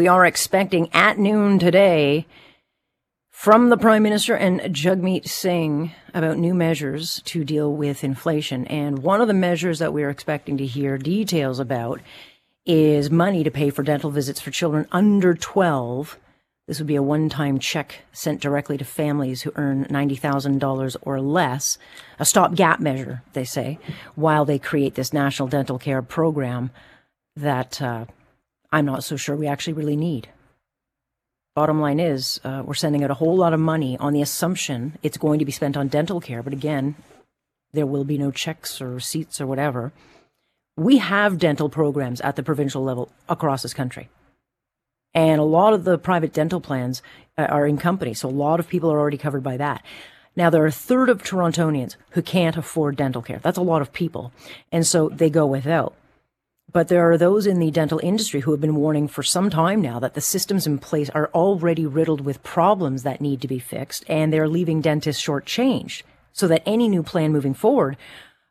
we are expecting at noon today from the Prime Minister and Jagmeet Singh about new measures to deal with inflation. And one of the measures that we're expecting to hear details about is money to pay for dental visits for children under 12. This would be a one time check sent directly to families who earn $90,000 or less, a stopgap measure, they say, while they create this national dental care program that uh, I'm not so sure we actually really need. Bottom line is, uh, we're sending out a whole lot of money on the assumption it's going to be spent on dental care. But again, there will be no checks or receipts or whatever. We have dental programs at the provincial level across this country. And a lot of the private dental plans uh, are in companies. So a lot of people are already covered by that. Now, there are a third of Torontonians who can't afford dental care. That's a lot of people. And so they go without. But there are those in the dental industry who have been warning for some time now that the systems in place are already riddled with problems that need to be fixed, and they're leaving dentists shortchanged. So that any new plan moving forward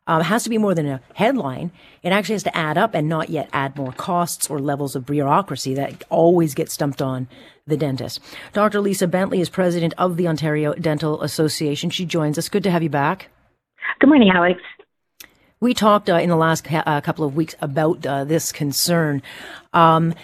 um, has to be more than a headline. It actually has to add up and not yet add more costs or levels of bureaucracy that always get stumped on the dentist. Dr. Lisa Bentley is president of the Ontario Dental Association. She joins us. Good to have you back. Good morning, Alex. We talked uh, in the last ca- uh, couple of weeks about uh, this concern. Um,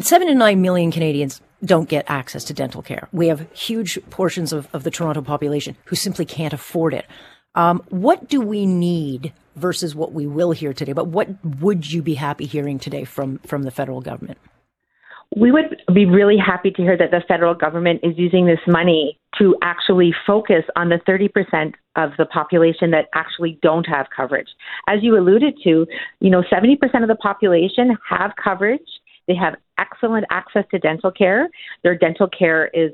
seven to nine million Canadians don't get access to dental care. We have huge portions of, of the Toronto population who simply can't afford it. Um, what do we need versus what we will hear today? But what would you be happy hearing today from from the federal government? We would be really happy to hear that the federal government is using this money to actually focus on the 30% of the population that actually don't have coverage. As you alluded to, you know, 70% of the population have coverage. They have excellent access to dental care. Their dental care is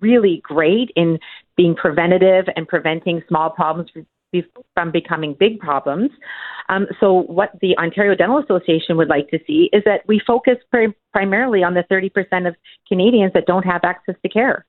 really great in being preventative and preventing small problems from becoming big problems. Um, so, what the Ontario Dental Association would like to see is that we focus primarily on the 30% of Canadians that don't have access to care.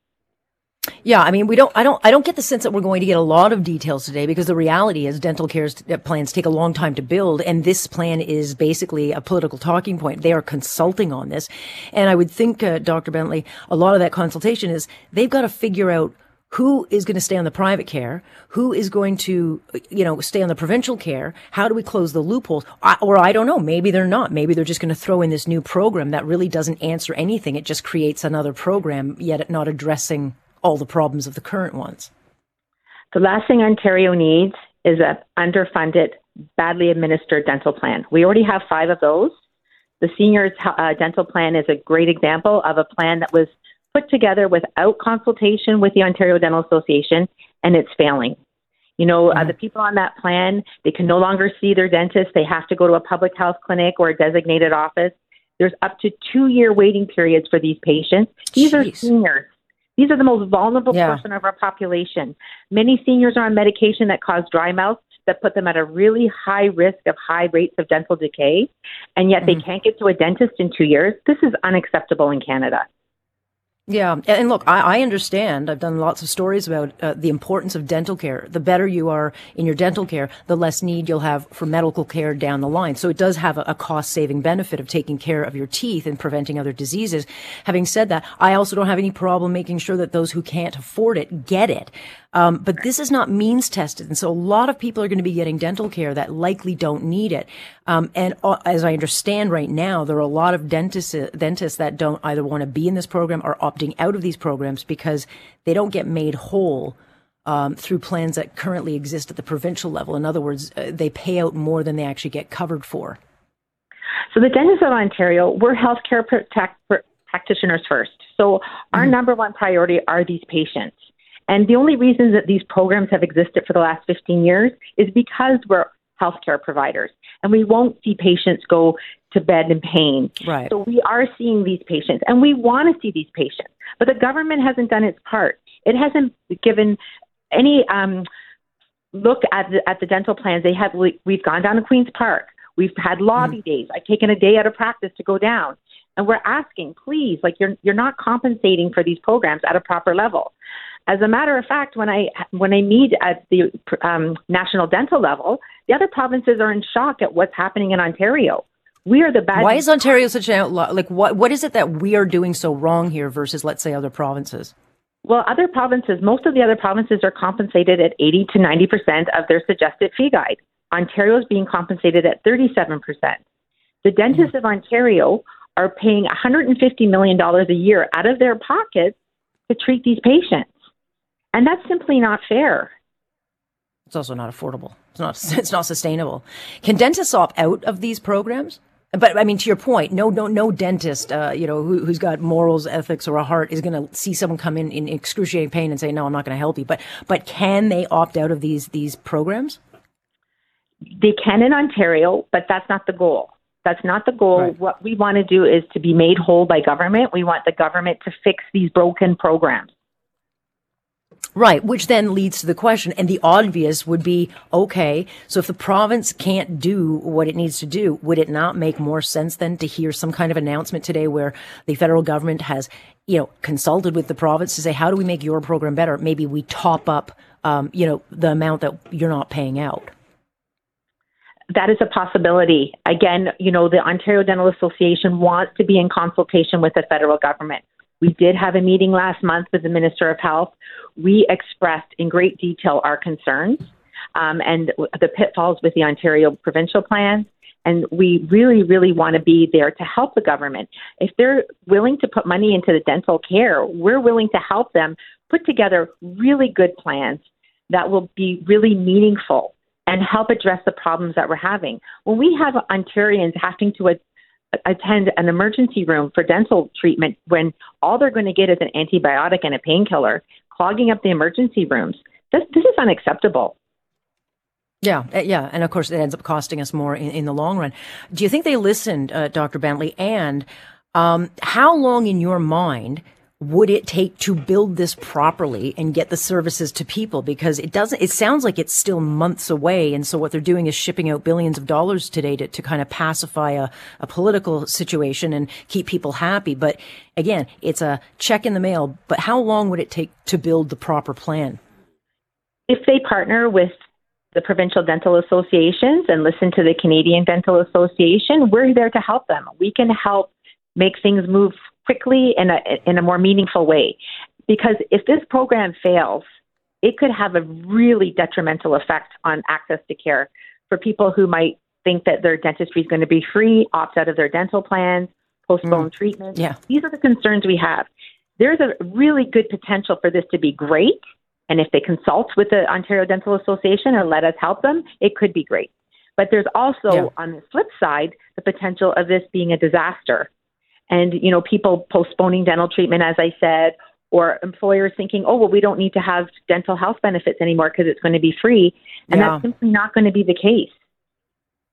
Yeah, I mean, we don't, I don't, I don't get the sense that we're going to get a lot of details today because the reality is dental care uh, plans take a long time to build. And this plan is basically a political talking point. They are consulting on this. And I would think, uh, Dr. Bentley, a lot of that consultation is they've got to figure out who is going to stay on the private care? Who is going to, you know, stay on the provincial care? How do we close the loopholes? I, or I don't know. Maybe they're not. Maybe they're just going to throw in this new program that really doesn't answer anything. It just creates another program, yet not addressing all the problems of the current ones. The last thing Ontario needs is an underfunded, badly administered dental plan. We already have five of those. The seniors uh, dental plan is a great example of a plan that was put together without consultation with the Ontario Dental Association, and it's failing. You know, uh, the people on that plan, they can no longer see their dentist. They have to go to a public health clinic or a designated office. There's up to two year waiting periods for these patients. These Jeez. are seniors. These are the most vulnerable yeah. portion of our population. Many seniors are on medication that cause dry mouth that put them at a really high risk of high rates of dental decay, and yet mm-hmm. they can't get to a dentist in two years. This is unacceptable in Canada. Yeah, and look, I, I, understand. I've done lots of stories about uh, the importance of dental care. The better you are in your dental care, the less need you'll have for medical care down the line. So it does have a, a cost-saving benefit of taking care of your teeth and preventing other diseases. Having said that, I also don't have any problem making sure that those who can't afford it get it. Um, but this is not means tested. And so a lot of people are going to be getting dental care that likely don't need it. Um, and uh, as I understand right now, there are a lot of dentists, dentists that don't either want to be in this program or opting out of these programs because they don't get made whole. Um, through plans that currently exist at the provincial level. In other words, uh, they pay out more than they actually get covered for. So the dentists of Ontario, we're healthcare protect, practitioners first. So our mm-hmm. number one priority are these patients. And the only reason that these programs have existed for the last 15 years is because we're healthcare providers and we won't see patients go to bed in pain. Right. So we are seeing these patients and we want to see these patients, but the government hasn't done its part. It hasn't given any um, look at the, at the dental plans. They have we, we've gone down to Queens Park. We've had lobby mm. days. I've taken a day out of practice to go down. And we're asking, please, like you're you're not compensating for these programs at a proper level. As a matter of fact, when I when I meet at the um, national dental level, the other provinces are in shock at what's happening in Ontario. We are the bad. Why is Ontario such an outlaw? Like, what what is it that we are doing so wrong here versus, let's say, other provinces? Well, other provinces, most of the other provinces are compensated at 80 to 90 percent of their suggested fee guide. Ontario is being compensated at 37 percent. The dentists mm. of Ontario are paying $150 million a year out of their pockets to treat these patients. And that's simply not fair. It's also not affordable. It's not, it's not sustainable. Can dentists opt out of these programs? But I mean, to your point, no, no, no dentist, uh, you know, who, has got morals, ethics, or a heart is going to see someone come in in excruciating pain and say, "No, I'm not going to help you." But, but can they opt out of these these programs? They can in Ontario, but that's not the goal. That's not the goal. Right. What we want to do is to be made whole by government. We want the government to fix these broken programs. Right, which then leads to the question, and the obvious would be, okay, so if the province can't do what it needs to do, would it not make more sense then to hear some kind of announcement today where the federal government has, you know, consulted with the province to say, how do we make your program better? Maybe we top up, um, you know, the amount that you're not paying out that is a possibility. Again, you know, the Ontario Dental Association wants to be in consultation with the federal government. We did have a meeting last month with the Minister of Health. We expressed in great detail our concerns um, and the pitfalls with the Ontario provincial plan. And we really, really want to be there to help the government. If they're willing to put money into the dental care, we're willing to help them put together really good plans that will be really meaningful and help address the problems that we're having. When we have Ontarians having to attend an emergency room for dental treatment when all they're going to get is an antibiotic and a painkiller, clogging up the emergency rooms, this, this is unacceptable. Yeah, uh, yeah, and of course it ends up costing us more in, in the long run. Do you think they listened, uh, Dr. Bentley? And um, how long, in your mind, would it take to build this properly and get the services to people? Because it doesn't, it sounds like it's still months away. And so what they're doing is shipping out billions of dollars today to, to kind of pacify a, a political situation and keep people happy. But again, it's a check in the mail. But how long would it take to build the proper plan? If they partner with the provincial dental associations and listen to the Canadian Dental Association, we're there to help them. We can help make things move quickly in a in a more meaningful way. Because if this program fails, it could have a really detrimental effect on access to care for people who might think that their dentistry is going to be free, opt out of their dental plans, postpone mm. treatment. Yeah. These are the concerns we have. There's a really good potential for this to be great. And if they consult with the Ontario Dental Association or let us help them, it could be great. But there's also, yeah. on the flip side, the potential of this being a disaster and you know people postponing dental treatment as i said or employers thinking oh well we don't need to have dental health benefits anymore because it's going to be free and yeah. that's simply not going to be the case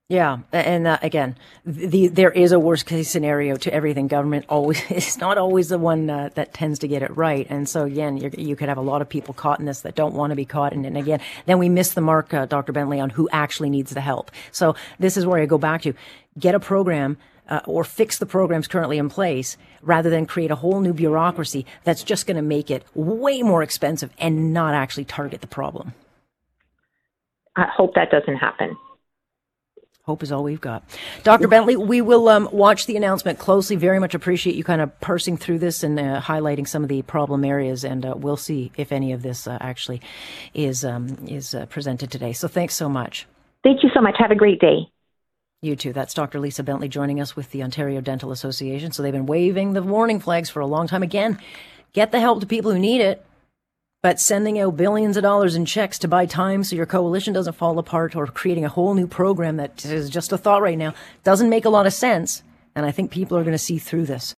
yeah, and uh, again, the, there is a worst case scenario to everything. Government always is not always the one uh, that tends to get it right, and so again, you could have a lot of people caught in this that don't want to be caught in it. And again, then we miss the mark, uh, Dr. Bentley, on who actually needs the help. So this is where I go back to: get a program uh, or fix the programs currently in place rather than create a whole new bureaucracy that's just going to make it way more expensive and not actually target the problem. I hope that doesn't happen. Hope is all we've got. Dr. Bentley, we will um, watch the announcement closely. Very much appreciate you kind of parsing through this and uh, highlighting some of the problem areas, and uh, we'll see if any of this uh, actually is um, is uh, presented today. So thanks so much. Thank you so much. Have a great day. You too. That's Dr. Lisa Bentley joining us with the Ontario Dental Association. So they've been waving the warning flags for a long time. Again, get the help to people who need it. But sending out billions of dollars in checks to buy time so your coalition doesn't fall apart or creating a whole new program that is just a thought right now doesn't make a lot of sense. And I think people are going to see through this.